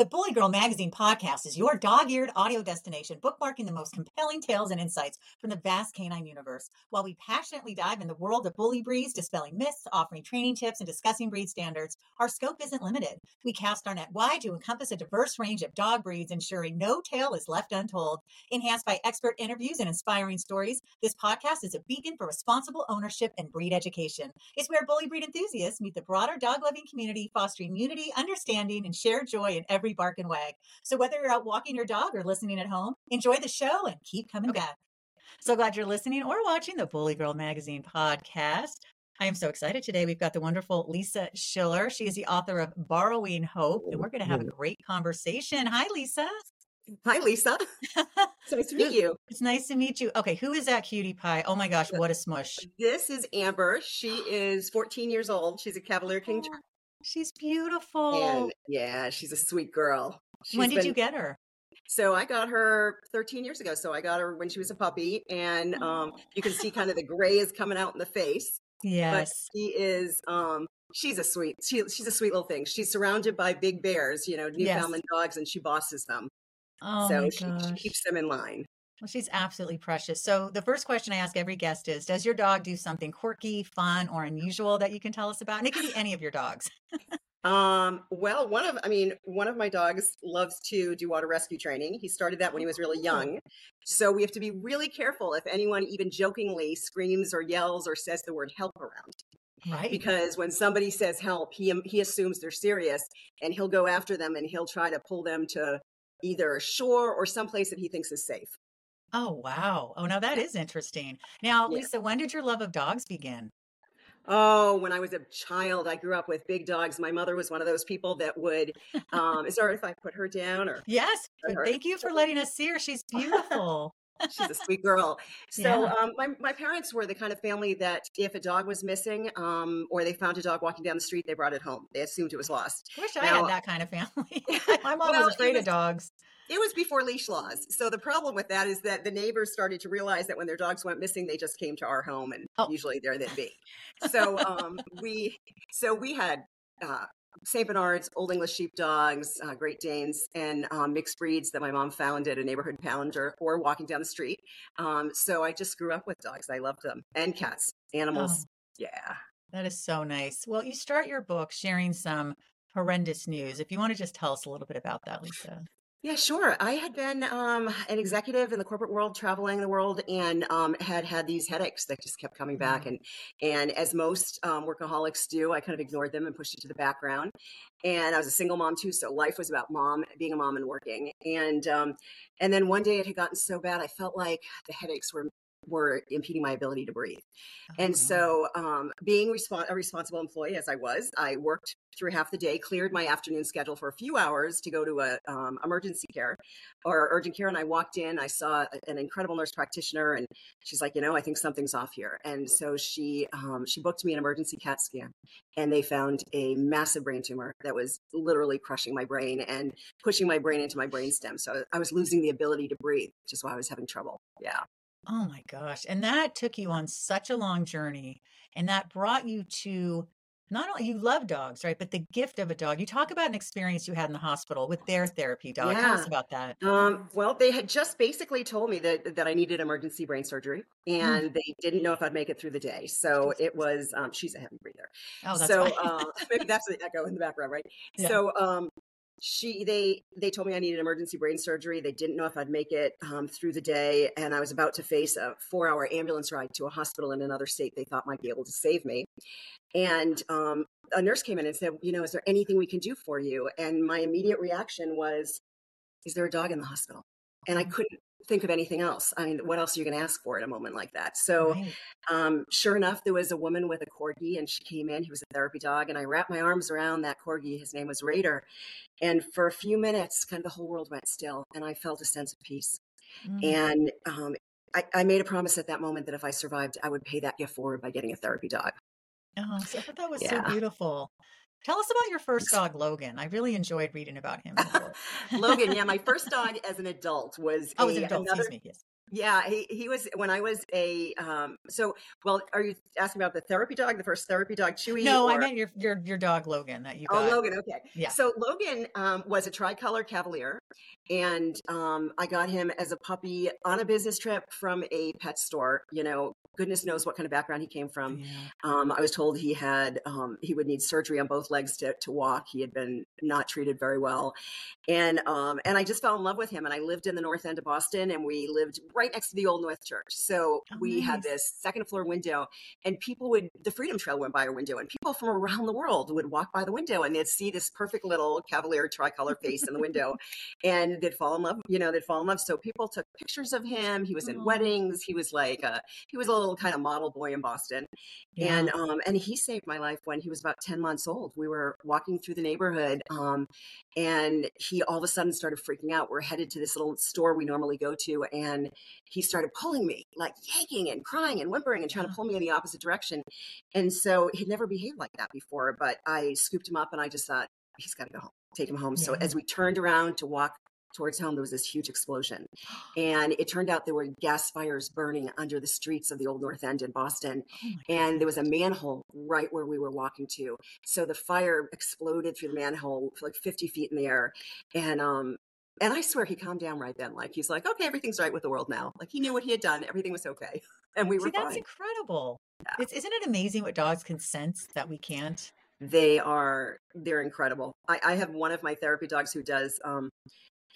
The Bully Girl Magazine podcast is your dog eared audio destination, bookmarking the most compelling tales and insights from the vast canine universe. While we passionately dive in the world of bully breeds, dispelling myths, offering training tips, and discussing breed standards, our scope isn't limited. We cast our net wide to encompass a diverse range of dog breeds, ensuring no tale is left untold. Enhanced by expert interviews and inspiring stories, this podcast is a beacon for responsible ownership and breed education. It's where bully breed enthusiasts meet the broader dog loving community, fostering unity, understanding, and shared joy in every bark and wag. So whether you're out walking your dog or listening at home, enjoy the show and keep coming oh. back. So glad you're listening or watching the Bully Girl Magazine podcast. I am so excited today. We've got the wonderful Lisa Schiller. She is the author of Borrowing Hope, and oh, we're going to have a great conversation. Hi, Lisa. Hi, Lisa. It's nice to meet you. It's nice to meet you. Okay, who is that cutie pie? Oh my gosh, what a smush. This is Amber. She is 14 years old. She's a Cavalier King. Oh, she's beautiful. And yeah, she's a sweet girl. She's when did been- you get her? So I got her 13 years ago. So I got her when she was a puppy, and um, you can see kind of the gray is coming out in the face. But Yes. she is, um, she's a sweet, she, she's a sweet little thing. She's surrounded by big bears, you know, Yes. Newfoundland dogs, and she bosses them. Oh so she, she keeps them in line. Well, she's absolutely precious. So the first question I ask every guest is, does your dog do something quirky, fun, or unusual that you can tell us about? And it can be any of your dogs. Um, well, one of, I mean, one of my dogs loves to do water rescue training. He started that when he was really Oh. young. So we have to be really careful if anyone even jokingly screams or yells or says the word help around. Right. Because when somebody says help, he, he assumes they're serious and he'll go after them and he'll try to pull them to either shore or someplace that he thinks is safe. Oh, wow. Oh, now that is interesting. Now, Yeah. Lisa, when did your love of dogs begin? Oh, when I was a child, I grew up with big dogs. My mother was one of those people that would, um, is there if I put her down or Yes. Thank you for letting us see her. She's beautiful. She's a sweet girl. So Yeah. um, my, my parents were the kind of family that if a dog was missing um, or they found a dog walking down the street, they brought it home. They assumed it was lost. Wish I had that kind of family. My mom Well, was afraid was- of dogs. It was before leash laws. So the problem with that is that the neighbors started to realize that when their dogs went missing, they just came to our home and Oh. usually there they'd be. So um, we so we had uh, St. Bernards, Old English Sheepdogs, uh, Great Danes, and um, mixed breeds that my mom found at a neighborhood pound or, or walking down the street. Um, so I just grew up with dogs. I loved them and cats, animals. Oh. Yeah. That is so nice. Well, you start your book sharing some horrendous news. If you want to just tell us a little bit about that, Lisa. Yeah, sure. I had been um, an executive in the corporate world, traveling the world, and um, had had these headaches that just kept coming back. And and as most um, workaholics do, I kind of ignored them and pushed it to the background. And I was a single mom too, so life was about mom, being a mom, and working. And um, and then one day it had gotten so bad, I felt like the headaches were were impeding my ability to breathe. And Oh, so, um, being a responsible employee as I was, I worked through half the day, cleared my afternoon schedule for a few hours to go to a um, emergency care or urgent care. And I walked in, I saw an incredible nurse practitioner, and she's like, you know, I think something's off here. And so she um, she booked me an emergency CAT scan, and they found a massive brain tumor that was literally crushing my brain and pushing my brain into my brainstem. So I was losing the ability to breathe, which is why I was having trouble. Yeah. Oh my gosh. And that took you on such a long journey. And that brought you to not only you love dogs, right? But the gift of a dog. You talk about an experience you had in the hospital with their therapy dog. Tell us Yeah. about that. Um, well, they had just basically told me that that I needed emergency brain surgery, and they didn't know if I'd make it through the day. So it was. Um, she's a heavy breather. Oh, that's so uh, maybe that's the echo in the background, right? Yeah. So um, she they they told me I needed emergency brain surgery. They didn't know if I'd make it um, through the day, and I was about to face a four hour ambulance ride to a hospital in another state they thought might be able to save me. And um, a nurse came in and said, "You know, is there anything we can do for you?" And my immediate reaction was, "Is there a dog in the hospital?" And I couldn't think of anything else. I mean, what else are you going to ask for at a moment like that? So Right. um, sure enough, there was a woman with a corgi, and she came in. He was a therapy dog, and I wrapped my arms around that corgi. His name was Raider, and for a few minutes, kind of the whole world went still, and I felt a sense of peace. Mm. And um, I, I made a promise at that moment that if I survived, I would pay that gift forward by getting a therapy dog. Oh, so I thought that was Yeah. so beautiful. Tell us about your first dog, Logan. I really enjoyed reading about him. in the book. Logan, yeah, my first dog as an adult was Oh, a, an adult, another excuse me. Yes. Yeah, he, he was when I was a um so well are you asking about the therapy dog, the first therapy dog, Chewy? No, I or- meant your your your dog Logan that you got. Oh. Logan. Okay. Yeah. So Logan um, was a tricolor Cavalier, and um, I got him as a puppy on a business trip from a pet store. You know, goodness knows what kind of background he came from. Yeah. Um, I was told he had um, he would need surgery on both legs to, to walk. He had been not treated very well, and um, and I just fell in love with him. And I lived in the North End of Boston, and we lived right next to the Old North Church. So Oh, we had this second floor window, and people would the Freedom Trail went by our window, and people from around the world would walk by the window, and they'd see this perfect little Cavalier tricolor face in the window, and they'd fall in love. You know, they'd fall in love. So people took pictures of him. He was in weddings. He was like a, he was a little kind of model boy in Boston Yeah. and um and he saved my life when he was about 10 months old we were walking through the neighborhood um and he all of a sudden started freaking out we're headed to this little store we normally go to and he started pulling me like yanking and crying and whimpering and trying to pull me in the opposite direction. And so he'd never behaved like that before but i scooped him up and i just thought he's got to go home take him home. So as we turned around to walk towards home there was this huge explosion. And it turned out there were gas fires burning under the streets of the old north end in boston. Oh and there was a manhole right where we were walking to. So the fire exploded through the manhole for like 50 feet in the air. And um and I swear he calmed down right then. Like he's like, okay, everything's right with the world now. Like he knew what he had done. Everything was okay. And we were that's fine. incredible. Yeah. It's, isn't it amazing what dogs can sense that we can't? They are they're incredible. I, I have one of my therapy dogs who does um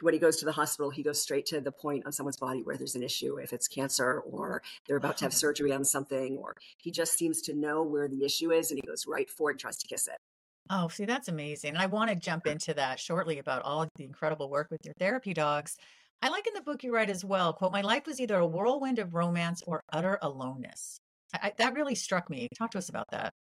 when he goes to the hospital, he goes straight to the point on someone's body where there's an issue, if it's cancer or they're about to have surgery on something, or he just seems to know where the issue is and he goes right for it and tries to kiss it. Oh, see, that's amazing. And I want to jump into that shortly about all of the incredible work with your therapy dogs. I like in the book you write as well, quote, my life was either a whirlwind of romance or utter aloneness. I, I, that really struck me. Talk to us about that.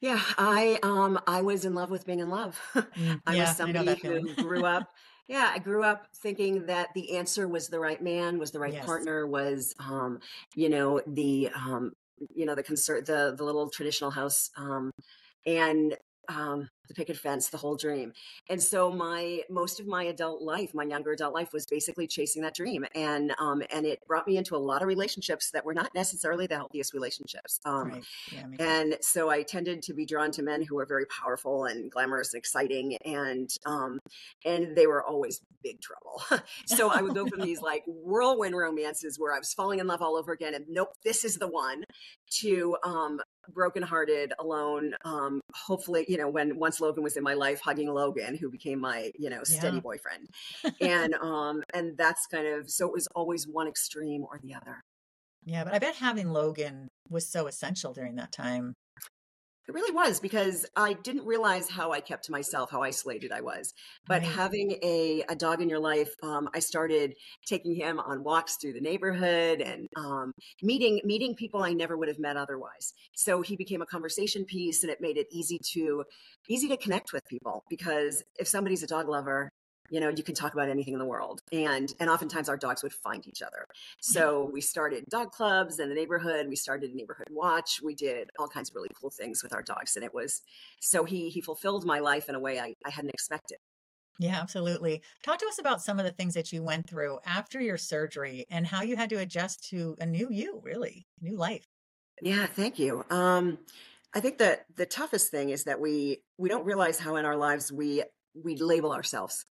Yeah, I um I was in love with being in love. Mm, I yeah, was somebody that who grew up yeah, I grew up thinking that the answer was the right man, was the right Yes. partner, was um you know the um you know the concert the the little traditional house um and um the picket fence, the whole dream. And so my most of my adult life, my younger adult life was basically chasing that dream and um and it brought me into a lot of relationships that were not necessarily the healthiest relationships. Um right. Yeah, and so I tended to be drawn to men who were very powerful and glamorous and exciting, and um, and they were always big trouble. so I would go from these like whirlwind romances where I was falling in love all over again, and nope, this is the one, to um, brokenhearted, alone. Um, hopefully, you know, when once Logan was in my life, hugging Logan, who became my you know steady Yeah. boyfriend, and um, and that's kind of so it was always one extreme or the other. yeah, but I bet having Logan was so essential during that time. It really was because I didn't realize how I kept to myself, how isolated I was. But Right. having a, a dog in your life, um, I started taking him on walks through the neighborhood and um, meeting meeting people I never would have met otherwise. So he became a conversation piece, and it made it easy to easy to connect with people because if somebody's a dog lover, you know you can talk about anything in the world, and and oftentimes our dogs would find each other. So we started dog clubs in the neighborhood. We started a neighborhood watch. We did all kinds of really cool things with our dogs, and it was so he he fulfilled my life in a way I, I hadn't expected. Yeah, absolutely. Talk to us about some of the things that you went through after your surgery and how you had to adjust to a new you, really, new life. Yeah, thank you. Um, I think that the toughest thing is that we we don't realize how in our lives we we label ourselves.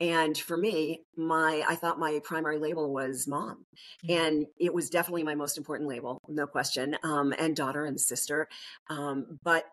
And for me, my I thought my primary label was mom, and it was definitely my most important label, no question, um, and daughter and sister. Um, but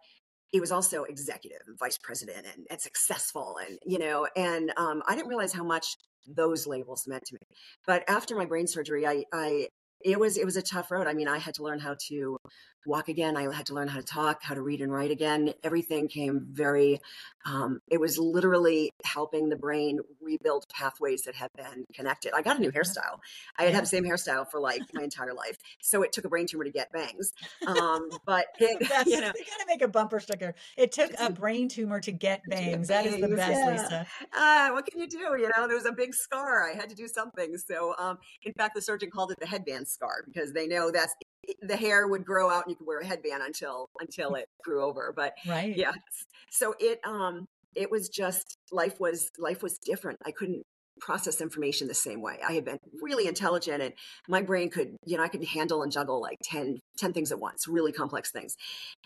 it was also executive, and vice president, and, and successful, and you know, and um, I didn't realize how much those labels meant to me. But after my brain surgery, I, I it was it was a tough road. I mean, I had to learn how to walk again. I had to learn how to talk, how to read and write again. Everything came very. Um, it was literally helping the brain rebuild pathways that had been connected. I got a new hairstyle. I had had the same hairstyle for like my entire life, so it took a brain tumor to get bangs. Um, but it, That's, you know, they gotta make a bumper sticker. It took a brain tumor to get bangs. That is the best, yeah. Lisa. ah, what can you do? You know, there was a big scar. I had to do something. So, um, in fact, the surgeon called it the headband scar because they know that's the hair would grow out and you could wear a headband until until it grew over. But Right. yeah, so it um it was just life was life was different. I couldn't process information the same way. I had been really intelligent and my brain could, you know, I could handle and juggle like 10, 10 things at once, really complex things.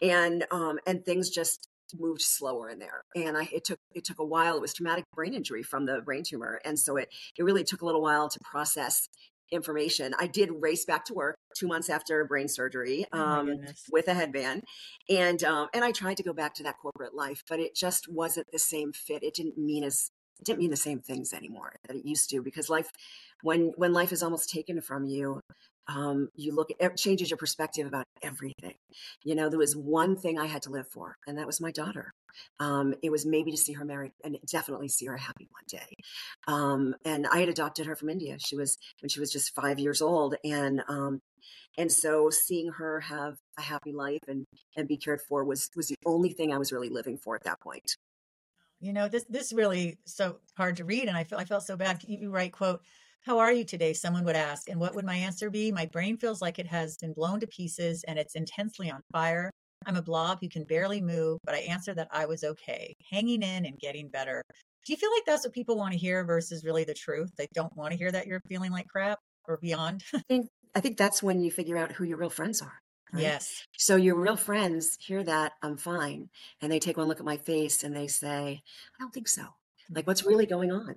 And, um, and things just moved slower in there. And I, it took, it took a while. It was traumatic brain injury from the brain tumor. And so it, it really took a little while to process information. I did race back to work two months after brain surgery Oh um, with a headband, and um, and I tried to go back to that corporate life, but it just wasn't the same fit. It didn't mean as it didn't mean the same things anymore that it used to because life when when life is almost taken from you um, you look it changes your perspective about everything. You know there was one thing i had to live for and that was my daughter. Um, it was maybe to see her married and definitely see her happy one day. Um, and i had adopted her from india. She was when she was just five years old and um, and so seeing her have a happy life and and be cared for was was the only thing i was really living for at that point. You know this this really so hard to read and i feel i felt so bad. You, you write quote how are you today someone would ask and what would my answer be my brain feels like it has been blown to pieces and it's intensely on fire i'm a blob who can barely move but i answer that i was okay hanging in and getting better do you feel like that's what people want to hear versus really the truth they don't want to hear that you're feeling like crap or beyond i think i think that's when you figure out who your real friends are Right? Yes. So your real friends hear that I'm fine and they take one look at my face and they say, I don't think so. Like what's really going on?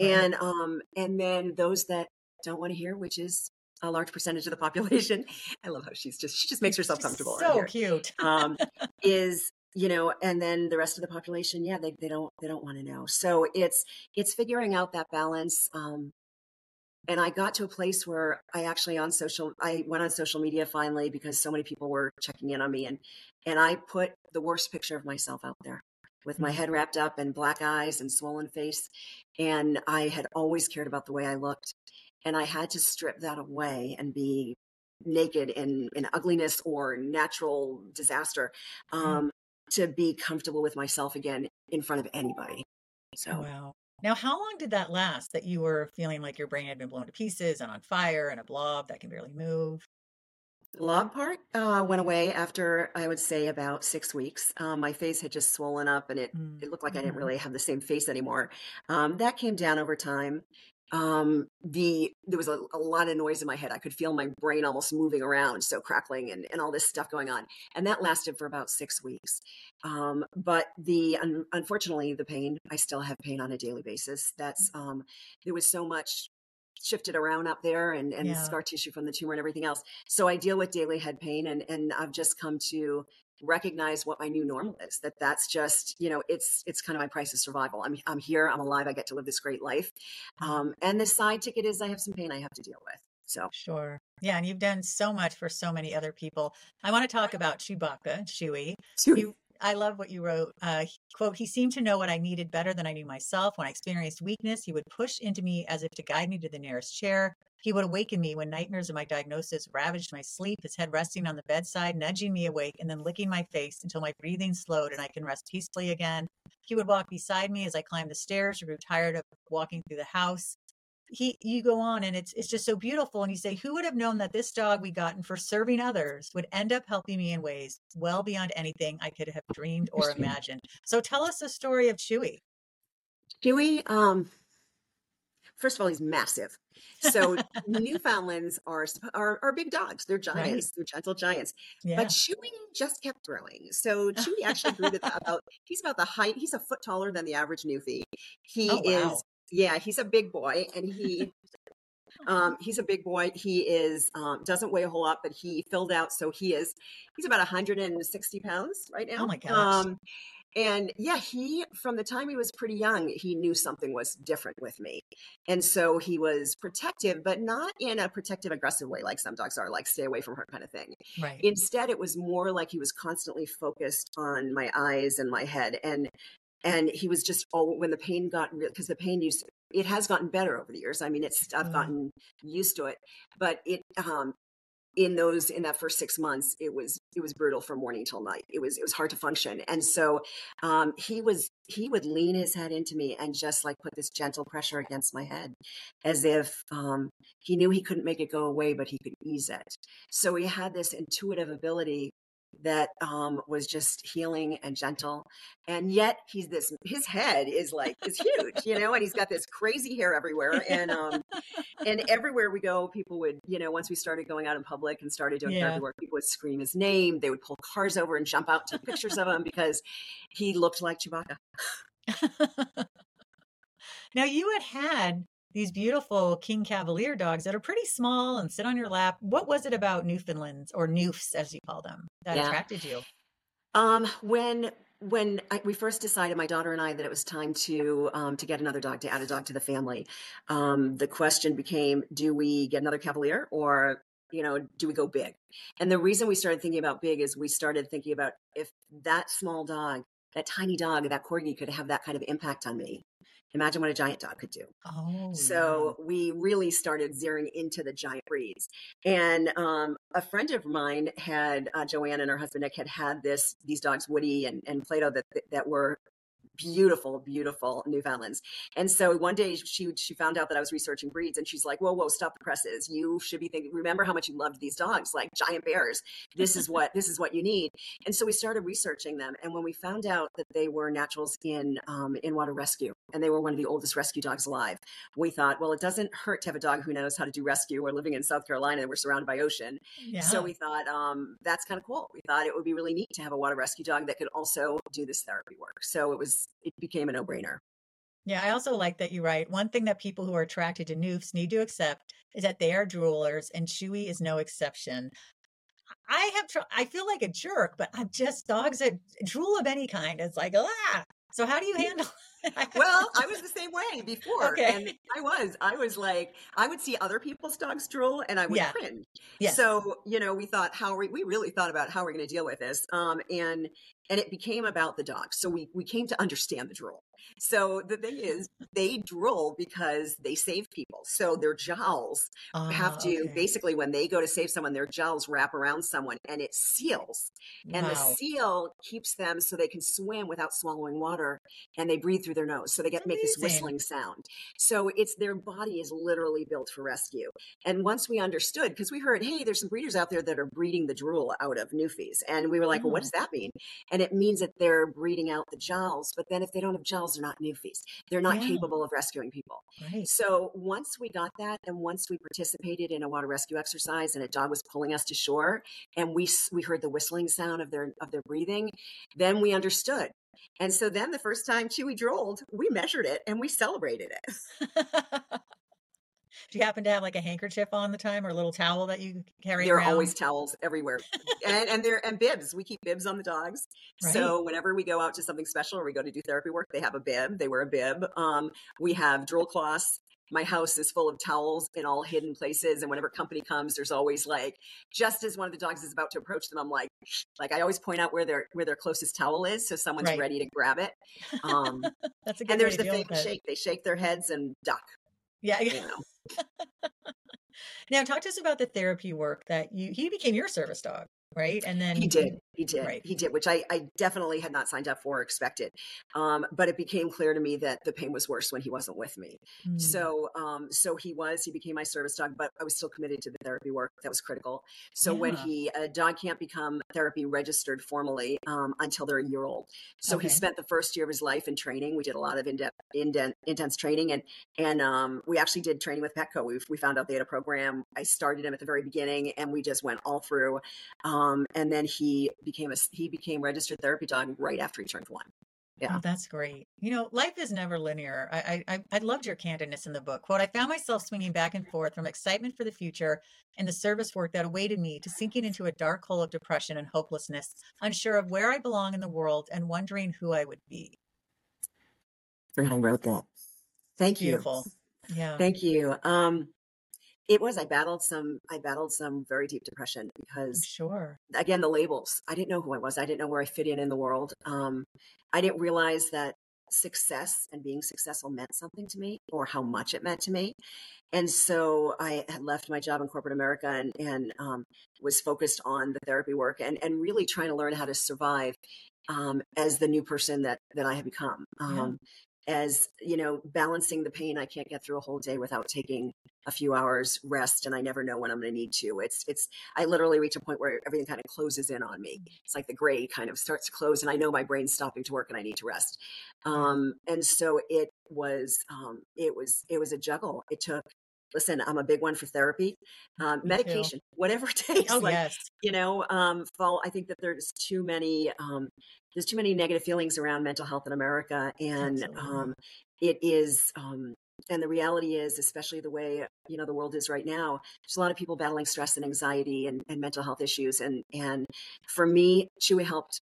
And um and then those that don't want to hear, which is a large percentage of the population. I love how she's just she just makes herself she's comfortable. So cute. um is you know and then the rest of the population yeah they, they don't they don't want to know so it's it's figuring out that balance um and I got to a place where I actually on social I went on social media finally because so many people were checking in on me and and I put the worst picture of myself out there with my head wrapped up and black eyes and swollen face and I had always cared about the way I looked and I had to strip that away and be naked in in ugliness or natural disaster um to be comfortable with myself again in front of anybody so. wow. Now, how long did that last that you were feeling like your brain had been blown to pieces and on fire and a blob that can barely move? The blob part uh, went away after I would say about six weeks. Um, my face had just swollen up and it, mm-hmm. it looked like I didn't really have the same face anymore. Um, that came down over time um the there was a, a, lot of noise in my head i could feel my brain almost moving around so crackling and, and all this stuff going on and that lasted for about six weeks um but the un- unfortunately the pain i still have pain on a daily basis that's um there was so much shifted around up there and, and yeah. scar tissue from the tumor and everything else. So i deal with daily head pain and and i've just come to recognize what my new normal is that that's just you know it's it's kind of my price of survival. I'm i'm here i'm alive i get to live this great life. Mm-hmm. um and the side ticket is i have some pain i have to deal with so. Sure. Yeah and you've done so much for so many other people. I want to talk about chewbacca chewy. You, I love what you wrote. Uh, quote, he seemed to know what I needed better than I knew myself. When I experienced weakness, he would push into me as if to guide me to the nearest chair. He would awaken me when nightmares of my diagnosis ravaged my sleep, his head resting on the bedside, nudging me awake, and then licking my face until my breathing slowed and I can rest peacefully again. He would walk beside me as I climbed the stairs or grew tired of walking through the house. He, you go on and it's it's just so beautiful. And you say, who would have known that this dog we gotten for serving others would end up helping me in ways well beyond anything I could have dreamed or imagined? So tell us the story of Chewy. Chewy, um, first of all, he's massive. So Newfoundlands are, are are big dogs. They're giants. Right. They're gentle giants. Yeah. But Chewy just kept growing. So Chewy actually grew to about he's about the height. He's a foot taller than the average Newfie. He oh, wow. is yeah. He's a big boy, and he um, he's a big boy. He is um, doesn't weigh a whole lot, but he filled out. So he is he's about 160 pounds right now. Oh my gosh. Um, and yeah, he, from the time he was pretty young, he knew something was different with me. And so he was protective, but not in a protective, aggressive way like some dogs are, like stay away from her kind of thing. Right. Instead, it was more like he was constantly focused on my eyes and my head. And and he was just oh when the pain got real because the pain used it has gotten better over the years. I mean it's i've mm. gotten used to it but it um in those in that first six months it was it was brutal from morning till night. It was it was hard to function. And so um, he was he would lean his head into me and just like put this gentle pressure against my head as if um, he knew he couldn't make it go away but he could ease it. So he had this intuitive ability that um, was just healing and gentle. And yet he's this, his head is like, is huge, you know, and he's got this crazy hair everywhere. And, um, and everywhere we go, people would, you know, once we started going out in public and started doing yeah. therapy work, people would scream his name. They would pull cars over and jump out to take pictures of him because he looked like Chewbacca. now you had had these beautiful King Cavalier dogs that are pretty small and sit on your lap. What was it about Newfoundlands or Newfs, as you call them, that yeah. attracted you? Um, when when I, we first decided, my daughter and I, that it was time to um, to get another dog to add a dog to the family, um, the question became: Do we get another Cavalier, or you know, do we go big? And the reason we started thinking about big is we started thinking about if that small dog, that tiny dog, that corgi, could have that kind of impact on me, Imagine what a giant dog could do. Oh, so we really started zeroing into the giant breeds. And um, a friend of mine had uh, Joanne and her husband Nick had had this these dogs Woody and, and Plato that that were beautiful, beautiful Newfoundlands. And so one day she she found out that I was researching breeds, and she's like, "Whoa, whoa, stop the presses! You should be thinking. Remember how much you loved these dogs, like giant bears. This is what this is what you need." And so we started researching them, and when we found out that they were naturals in um, in water rescue, and they were one of the oldest rescue dogs alive, we thought, well, it doesn't hurt to have a dog who knows how to do rescue. We're living in South Carolina, and we're surrounded by ocean, yeah. so we thought um, that's kind of cool. We thought it would be really neat to have a water rescue dog that could also do this therapy work. So it was it became a no brainer. Yeah, I also like that you write one thing that people who are attracted to Newfs need to accept is that they are droolers, and Chewy is no exception. I have, tr- I feel like a jerk, but I'm just dogs that drool of any kind. It's like, ah. So how do you handle? Well, I was the same way before, okay. and I was, I was like, I would see other people's dogs drool, and I would yeah. cringe. Yes. So you know, we thought, how are we? We really thought about how we're going to deal with this, um, and and it became about the dogs. So we we came to understand the drool. So the thing is, they drool because they save people. So their jowls have ah, to okay. basically, when they go to save someone, their jowls wrap around someone and it seals. And wow. the seal keeps them so they can swim without swallowing water and they breathe through their nose. So they get Amazing. make this whistling sound. So it's their body is literally built for rescue. And once we understood, because we heard, hey, there's some breeders out there that are breeding the drool out of Newfies. And we were like, oh. well, what mm-hmm. does that mean? And it means that they're breeding out the jowls. But then if they don't have jowls, they're not Newfies. They're not yeah. capable of rescuing people. Right. So once we got that, and once we participated in a water rescue exercise, and a dog was pulling us to shore, and we we heard the whistling sound of their of their breathing, then we understood. And so then the first time Chewy drooled, we measured it and we celebrated it. Do you happen to have like a handkerchief on the time or a little towel that you carry? There around? are always towels everywhere, and and there and bibs. We keep bibs on the dogs. Right. So whenever we go out to something special or we go to do therapy work, they have a bib. They wear a bib. Um, we have drool cloths my house is full of towels in all hidden places and whenever company comes there's always like just as one of the dogs is about to approach them i'm like like i always point out where their where their closest towel is so someone's right. ready to grab it um that's a good and there's the famous shake they shake their heads and duck yeah. You know. now talk to us about the therapy work that you he became your service dog right? And then he did, he did, right. he did, which I, I definitely had not signed up for or expected. Um, but it became clear to me that the pain was worse when he wasn't with me. Mm. So, um, so he was, he became my service dog, but I was still committed to the therapy work that was critical. So yeah. when he, a dog can't become therapy registered formally um, until they're a year old. So okay. he spent the first year of his life in training. We did a lot of in-depth, in intense training, and and um, we actually did training with Petco. We we found out they had a program. I started him at the very beginning, and we just went all through. Um, and then he became a he became registered therapy dog right after he turned one. Yeah, oh, that's great. You know, life is never linear. I, I I loved your candidness in the book. Quote: I found myself swinging back and forth from excitement for the future and the service work that awaited me to sinking into a dark hole of depression and hopelessness, unsure of where I belong in the world and wondering who I would be. I wrote that. Thank you. Beautiful. Yeah. Thank you. Um, it was. I battled some. I battled some very deep depression because, sure. Again, the labels. I didn't know who I was. I didn't know where I fit in in the world. Um, I didn't realize that success and being successful meant something to me, or how much it meant to me. And so I had left my job in corporate America and, and um, was focused on the therapy work and, and really trying to learn how to survive um, as the new person that that I had become. Um, as you know balancing the pain i can't get through a whole day without taking a few hours rest and I never know when I'm going to need to. It's, it's, I literally reach a point where everything kind of closes in on me. It's like the gray kind of starts to close and I know my brain's stopping to work and I need to rest. Um, and so it was, um, it was, it was a juggle. It took, listen, I'm a big one for therapy, um, medication, whatever it takes. Oh, like, yes. you know, um, fall, I think that there's too many, um, there's too many negative feelings around mental health in America. And, um, it is, um, and the reality is, especially the way, you know, the world is right now, there's a lot of people battling stress and anxiety and, and mental health issues. And, and for me, Chewy helped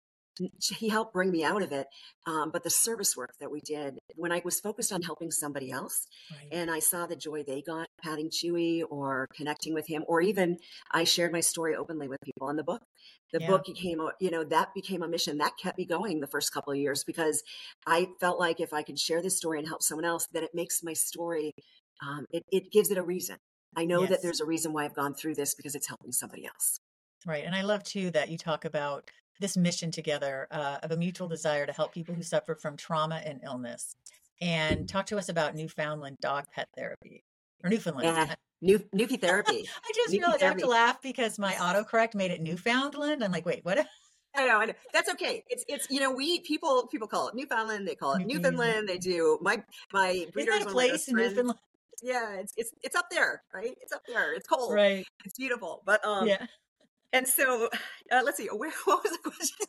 he helped bring me out of it. Um, but the service work that we did when I was focused on helping somebody else Right. and I saw the joy they got patting Chewy or connecting with him, or even I shared my story openly with people in the book. The Yeah. book became, a, you know, that became a mission that kept me going the first couple of years because I felt like if I could share this story and help someone else, then it makes my story, um, it, it gives it a reason. I know Yes. that there's a reason why I've gone through this because it's helping somebody else. Right. And I love too that you talk about this mission together uh, of a mutual desire to help people who suffer from trauma and illness. And talk to us about Newfoundland dog pet therapy or Newfoundland. Yeah. New Newfie therapy. I just Newfie realized I have to laugh because my autocorrect made it Newfoundland. I'm like, wait, what? I know, I know. That's okay. It's it's you know we people people call it Newfoundland. They call it Newfoundland. They do my my breeder that is a one of my place in. Newfoundland? Yeah, it's it's it's up there, right? It's up there. It's cold. Right. It's beautiful. But um, yeah. And so uh, let's see. Where what was the question?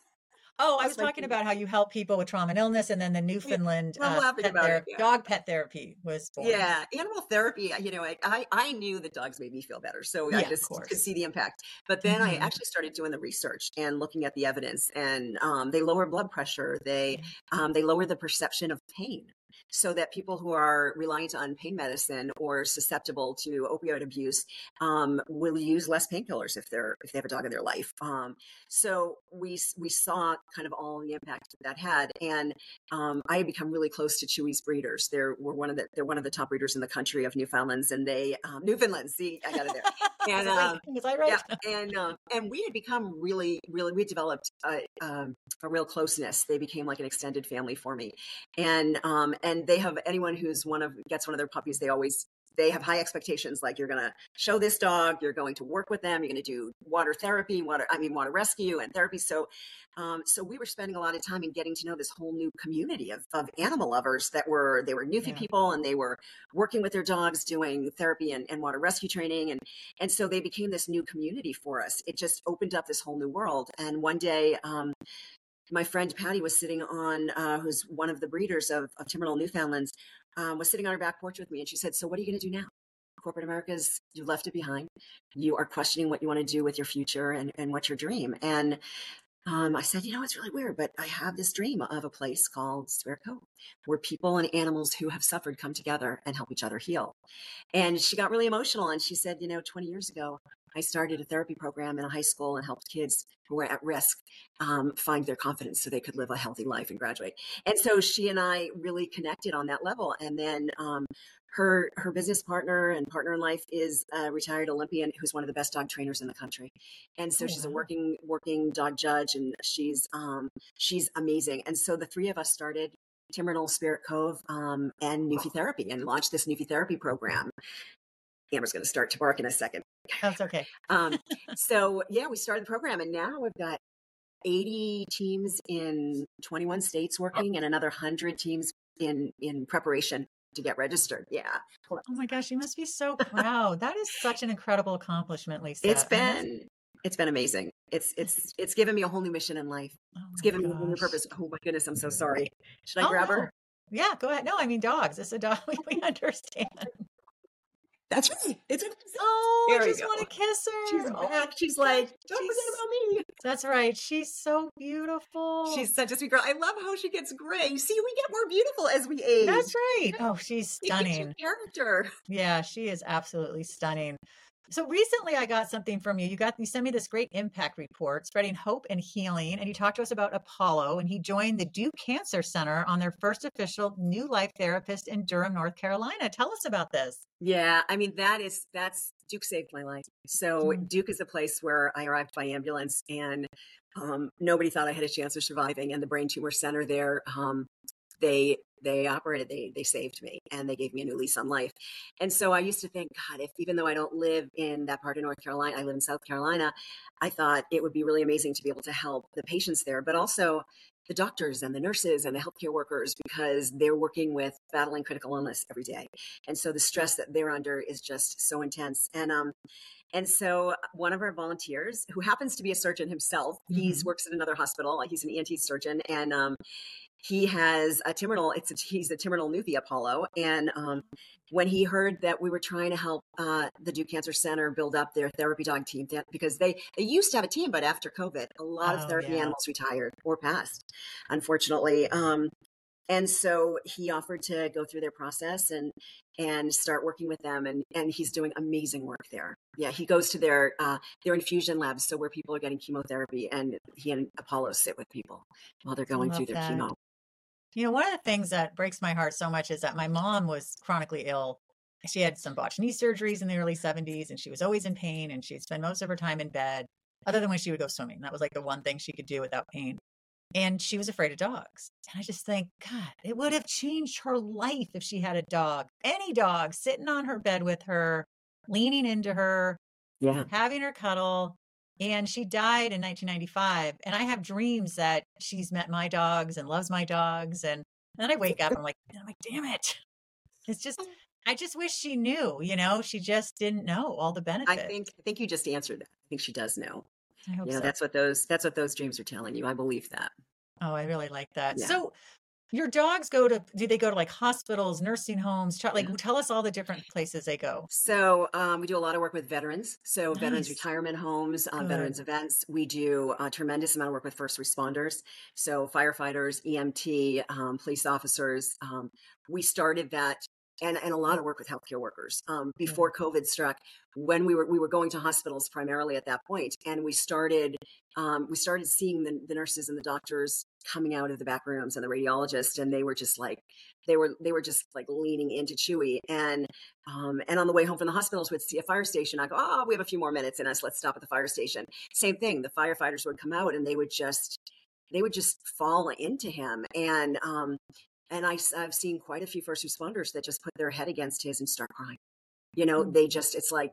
Oh, I I was talking about how you help people with trauma and illness, and then the Newfoundland I'm uh, pet it, yeah. dog pet therapy was born. Yeah, animal therapy. You know, I, I I knew that dogs made me feel better, so Yeah, I just could see the impact. But then I Mhm. actually started doing the research and looking at the evidence, and um, they lower blood pressure. They um, they lower the perception of pain, so that people who are reliant on pain medicine or susceptible to opioid abuse um, will use less painkillers if they're if they have a dog in their life. Um, so we we saw kind of all the impact that, that had, and um, I had become really close to Chewy's breeders. They're were one of the they're one of the top breeders in the country of Newfoundlands, and they um, Newfoundlands. See, I got it there. And, right? was I right? Yeah, and um, and we had become really, really, we developed a, um, a real closeness. They became like an extended family for me, and um, and they have anyone who's one of gets one of their puppies. They always they have high expectations. Like you're going to show this dog, you're going to work with them, you're going to do water therapy, water I mean water rescue and therapy. So um, so we were spending a lot of time in getting to know this whole new community of, of animal lovers that were they were Newfie Yeah. people and they were working with their dogs doing therapy and, and water rescue training and and so they became this new community for us it just opened up this whole new world and one day um, my friend patty was sitting on uh, who's one of the breeders of, of Timbernell newfoundlands um, was sitting on her back porch with me and she said so what are you going to do now? Corporate america's you left it behind. You are questioning what you want to do with your future and, and what's your dream. And um, I said, you know, it's really weird, but I have this dream of a place called Spirit Cove where people and animals who have suffered come together and help each other heal. And she got really emotional and she said, you know, 20 years ago, I started a therapy program in a high school and helped kids who were at risk um, find their confidence so they could live a healthy life and graduate. And so she and I really connected on that level. And then um, her her business partner and partner in life is a retired Olympian who's one of the best dog trainers in the country. And so Oh, she's a working working dog judge and she's um, she's amazing. And so the three of us started Timbernell Spirit Cove um, and Newfie Therapy and launched this Newfie Therapy program. Amber's going to start to bark in a second. That's okay. Um, so yeah, we started the program, and now we've got 80 teams in 21 states working, and another 100 teams in in preparation to get registered. Yeah, Oh my gosh, you must be so proud. that is such an incredible accomplishment, Lisa. It's been it's been amazing. It's it's it's given me a whole new mission in life. oh It's given me a whole new purpose. Oh my goodness, I'm so sorry. Should I Oh, grab no. her? Yeah, go ahead. No, I mean dogs. It's a dog. We understand. That's right. It's a, Oh, There I just want to kiss her. she's Oh, back. She's like, don't she's- forget about me. That's right. She's so beautiful. She's such a sweet girl. I love how she gets gray. See, we get more beautiful as we age. That's right. Oh, she's stunning. character. Yeah, she is absolutely stunning. So recently I got something from you. You got you sent me this great impact report spreading hope and healing and you talked to us about Apollo and he joined the Duke Cancer Center on their first official Newfie therapist in Durham, North Carolina. Tell us about this. Yeah, I mean that is that's Duke saved my life. So Mm. Duke is a place where I arrived by ambulance, and um, nobody thought I had a chance of surviving. And the brain tumor center there, um, they they operated, they they saved me, and they gave me a new lease on life. And so I used to think, God, if even though I don't live in that part of North Carolina, I live in South Carolina, I thought it would be really amazing to be able to help the patients there, but also the doctors and the nurses and the healthcare workers because they're working with battling critical illness every day. And so the stress that they're under is just so intense. And um and so one of our volunteers, who happens to be a surgeon himself, mm-hmm. he works at another hospital. He's an ENT surgeon, and um, he has a Timbernell. It's a, he's a Timbernell Newfie Apollo, and um, when he heard that we were trying to help uh, the Duke Cancer Center build up their therapy dog team, because they they used to have a team, but after COVID, a lot oh, of therapy yeah. animals retired or passed, unfortunately. Um, and so he offered to go through their process and and start working with them and and he's doing amazing work there yeah he goes to their uh, their infusion labs so where people are getting chemotherapy and he and apollo sit with people while they're going through their that. chemo you know, one of the things that breaks my heart so much is that my mom was chronically ill. She had some botched knee surgeries in the early 70s and she was always in pain and she'd spend most of her time in bed, other than when she would go swimming. That was like the one thing she could do without pain. And she was afraid of dogs. And I just think, God, it would have changed her life if she had a dog, any dog sitting on her bed with her, leaning into her, yeah. having her cuddle and she died in 1995 and i have dreams that she's met my dogs and loves my dogs and, then i wake up and i'm like i'm like damn it. It's just oh. i just wish she knew you know? She just didn't know all the benefits i think i think you just answered that. I think she does know. I hope you know, so. that's what those that's what those dreams are telling you. I believe that. Oh, I really like that. Yeah. So, your dogs go to, do they go to like hospitals, nursing homes? Like, yeah. tell us all the different places they go. So, um, we do a lot of work with veterans. So, nice. veterans retirement homes, um, veterans events. We do a tremendous amount of work with first responders. So, firefighters, EMT, um, police officers. Um, we started that and, and a lot of work with healthcare workers um, before COVID struck. When we were we were going to hospitals primarily at that point, and we started um, we started seeing the, the, nurses and the doctors coming out of the back rooms and the radiologists, and they were just like they were they were just like leaning into Chewy. And um, and on the way home from the hospitals, we'd see a fire station. I go, oh, we have a few more minutes in us. Let's stop at the fire station. Same thing. The firefighters would come out, and they would just they would just fall into him and um, and I, have seen quite a few first responders that just put their head against his and start crying. You know, mm-hmm. they just, it's like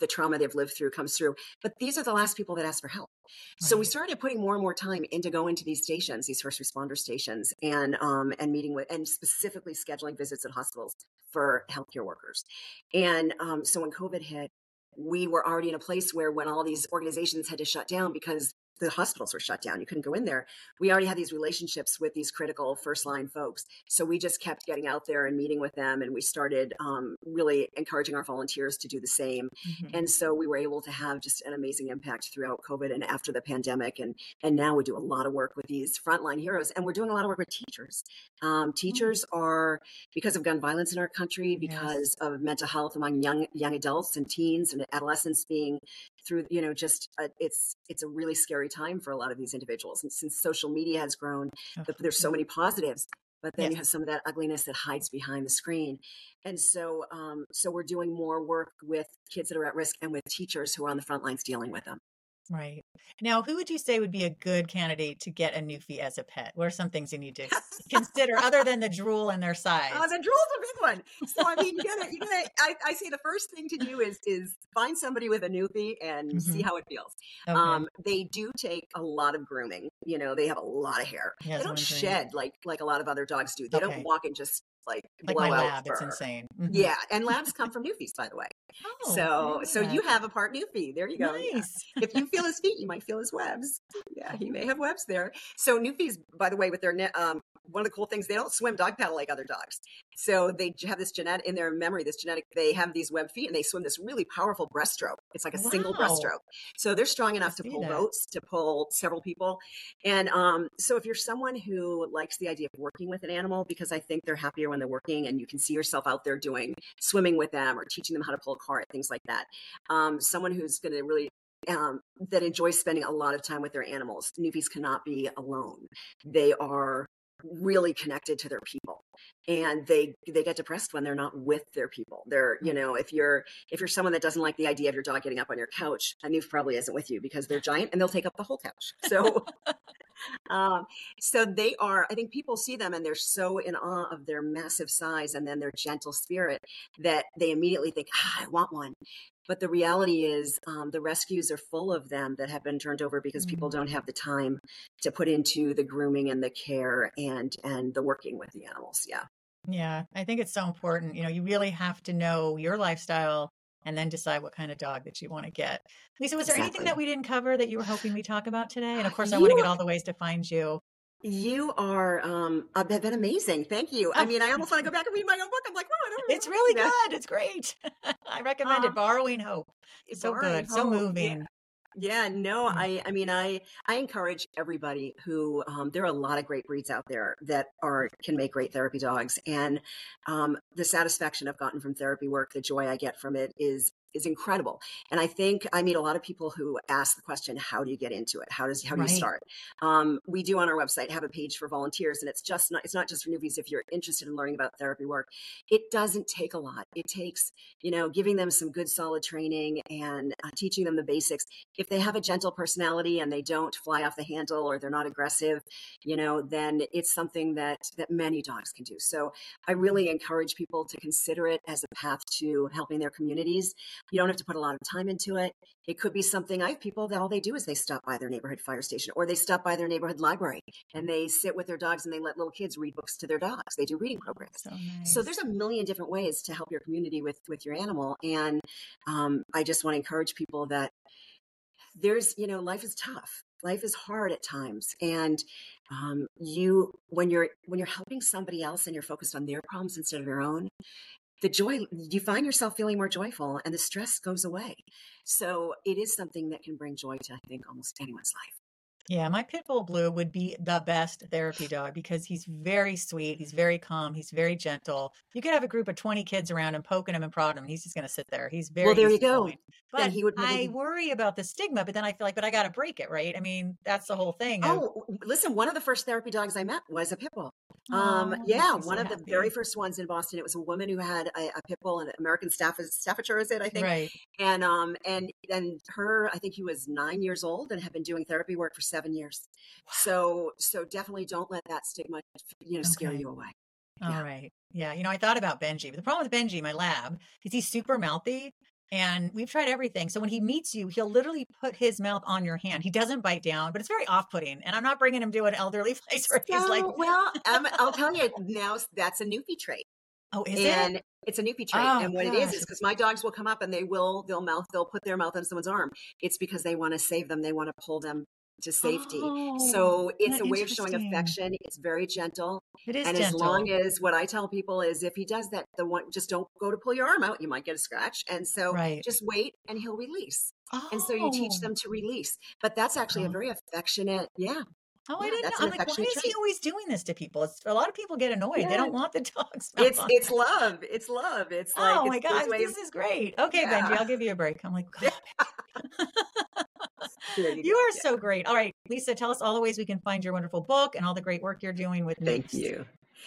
the trauma they've lived through comes through. But these are the last people that ask for help. Right. So we started putting more and more time into going to these stations, these first responder stations, and um, and meeting with and specifically scheduling visits at hospitals for healthcare workers. And um, so when COVID hit, we were already in a place where when all these organizations had to shut down because the hospitals were shut down. You couldn't go in there. We already had these relationships with these critical first line folks. So we just kept getting out there and meeting with them. And we started um, really encouraging our volunteers to do the same. Mm-hmm. And so we were able to have just an amazing impact throughout COVID and after the pandemic. And, and now we do a lot of work with these frontline heroes. And we're doing a lot of work with teachers. Um, mm-hmm. teachers mm-hmm. are, because of gun violence in our country, because yes. of mental health among young, young adults and teens and adolescents being through you know just a, it's it's a really scary time for a lot of these individuals and since social media has grown there's so many positives but then yes. you have some of that ugliness that hides behind the screen. And so um, so we're doing more work with kids that are at risk and with teachers who are on the front lines dealing with them Right. Now, who would you say would be a good candidate to get a Newfie as a pet? What are some things you need to consider other than the drool and their size? Oh, the drool's a big one. So I mean, you gotta, you gotta. I, I say the first thing to do is is find somebody with a Newfie and mm-hmm. see how it feels. Okay. Um, they do take a lot of grooming. You know, they have a lot of hair. Yeah, they don't shed like like a lot of other dogs do. They okay. don't walk and just like like my lab. It's insane. Mm-hmm. Yeah, and labs come from Newfies, by the way. Oh, so so you have a part Newfie. There you go. Nice. Yeah. if you feel his feet, you might feel his webs. Yeah, he may have webs there. So Newfies, by the way, with their um, one of the cool things they don't swim dog paddle like other dogs so they have this genetic in their memory this genetic they have these web feet and they swim this really powerful breaststroke it's like a wow. single breaststroke so they're strong enough to pull that. boats to pull several people and um, so if you're someone who likes the idea of working with an animal because i think they're happier when they're working and you can see yourself out there doing swimming with them or teaching them how to pull a cart things like that um, someone who's going to really um, that enjoys spending a lot of time with their animals. Newfies cannot be alone. They are really connected to their people and they they get depressed when they're not with their people. They're you know if you're if you're someone that doesn't like the idea of your dog getting up on your couch a Newf probably isn't with you because they're giant and they'll take up the whole couch. So um, so they are, I think people see them and they're so in awe of their massive size and then their gentle spirit that they immediately think, ah, I want one. But the reality is, um, the rescues are full of them that have been turned over because mm-hmm. people don't have the time to put into the grooming and the care and and the working with the animals. Yeah. Yeah, I think it's so important. You know, you really have to know your lifestyle and then decide what kind of dog that you want to get. Lisa, was there anything that we didn't cover that you were hoping we talk about today? And of course, I you, want to get all the ways to find you. You are um have been amazing. Thank you. I mean, I almost want to go back and read my own book. I'm like, oh, it's really good. It's great. I recommend uh, it. Borrowing Hope. It's so good, hope. so moving. Yeah. Yeah, no, mm. I I mean I I encourage everybody who um, there are a lot of great breeds out there that are can make great therapy dogs, and um, the satisfaction I've gotten from therapy work, the joy I get from it is is incredible. And I think I meet a lot of people who ask the question, how do you get into it? How does how do right. you start? Um, we do on our website have a page for volunteers, and it's just not it's not just for newbies. If you're interested in learning about therapy work, it doesn't take a lot. It takes you know giving them some good solid training and uh, teaching them the basics. If they have a gentle personality and they don't fly off the handle or they're not aggressive, you know, then it's something that that many dogs can do. So I really encourage people to consider it as a path to helping their communities. You don't have to put a lot of time into it. It could be something I have people that all they do is they stop by their neighborhood fire station or they stop by their neighborhood library and they sit with their dogs and they let little kids read books to their dogs. They do reading programs. So, nice. so there's a million different ways to help your community with with your animal. And um, I just want to encourage people that there's you know life is tough life is hard at times and um, you when you're when you're helping somebody else and you're focused on their problems instead of your own the joy you find yourself feeling more joyful and the stress goes away. So it is something that can bring joy to i think almost anyone's life yeah, my pit bull blue would be the best therapy dog because he's very sweet, he's very calm, he's very gentle. You could have a group of 20 kids around him poking him and prodding him. He's just going to sit there. He's very Well, there you go. But he would I worry about the stigma, but then I feel like, but I got to break it, right? I mean, that's the whole thing. Oh, listen, one of the first therapy dogs I met was a pit bull. Um, oh, yeah, one so of happy. the very first ones in Boston. It was a woman who had a, a pit bull, an American Staff Staffordshire, is it? I think. Right. And um, and and her, I think he was nine years old and had been doing therapy work for seven years. Wow. So so definitely don't let that stigma, you know, scare you away. All yeah. right. Yeah. You know, I thought about Benji, but the problem with Benji, my lab, is he's super mouthy and we've tried everything. So when he meets you, he'll literally put his mouth on your hand. He doesn't bite down, but it's very off-putting. And I'm not bringing him to an elderly place where he's no, like, "Well, um, I'll tell you now. That's a Newfie trait." Oh, is and it? It's a Newfie trait, oh, and what gosh. it is is because my dogs will come up and they will they'll mouth they'll put their mouth on someone's arm. It's because they want to save them. They want to pull them to safety. Oh, so it's a way of showing affection. It's very gentle. It is and gentle. as long as what I tell people is if he does that, the one just don't go to pull your arm out, you might get a scratch. And so right. just wait and he'll release. Oh. And so you teach oh. them to release. But that's actually a oh. very affectionate, yeah. Oh, I didn't know. I'm like, why is he always doing this to people? It's, a lot of people get annoyed. Yeah. They don't want the dogs. It's it's love. It's love. It's like oh my god, this is great. Okay, yeah. Benji, I'll give you a break. I'm like, you, are so great. All right, Lisa, tell us all the ways we can find your wonderful book and all the great work you're doing with. Thank you.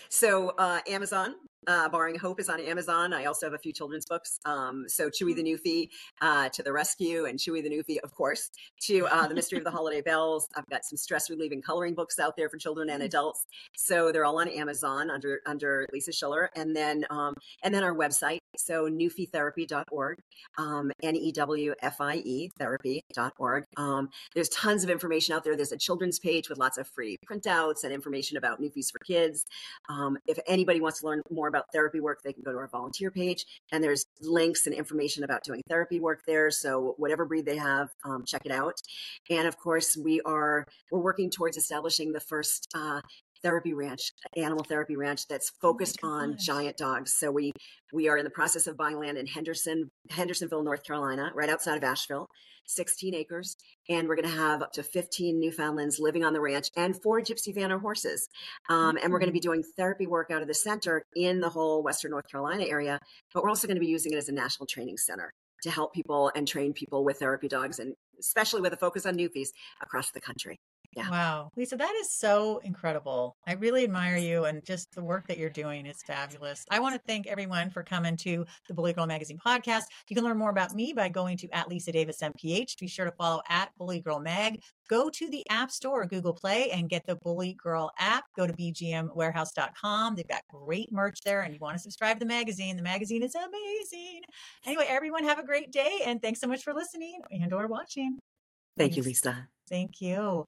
So uh, Amazon, uh, Borrowing Hope is on Amazon. I also have a few children's books. Um, so Chewy the Newfie uh, to the Rescue and Chewy the Newfie, of course, to uh, The Mystery of the Holiday Bells. I've got some stress relieving coloring books out there for children and adults. So they're all on Amazon under under Lisa Schiller. And then um, and then our website, so newfietherapy.org, um, N-E-W-F-I-E therapy.org. Um, there's tons of information out there. There's a children's page with lots of free printouts and information about Newfies for kids. Um, if anybody wants to learn more about therapy work, they can go to our volunteer page and there's links and information about doing therapy work there. So whatever breed they have, um, check it out. And of course, we are we're working towards establishing the first uh, therapy ranch, animal therapy ranch that's oh focused oh on giant dogs. So we we are in the process of buying land in Henderson, Hendersonville, North Carolina, right outside of Asheville, 16 acres, and we're going to have up to 15 Newfoundlands living on the ranch and four Gypsy Vanner horses. Um, and we're going to be doing therapy work out of the center in the whole Western North Carolina area, but we're also going to be using it as a national training center to help people and train people with therapy dogs and especially with a focus on newfies across the country. Yeah. Wow. Lisa, that is so incredible. I really admire you and just the work that you're doing is fabulous. I want to thank everyone for coming to the Bully Girl Magazine podcast. You can learn more about me by going to at Lisa Davis MPH. Be sure to follow at Bully Girl Mag. Go to the App Store or Google Play and get the Bully Girl app. Go to bgmwarehouse.com. They've got great merch there and you want to subscribe to the magazine. The magazine is amazing. Anyway, everyone have a great day and thanks so much for listening and or watching. Thank you, Lisa. Thank you. Thank you.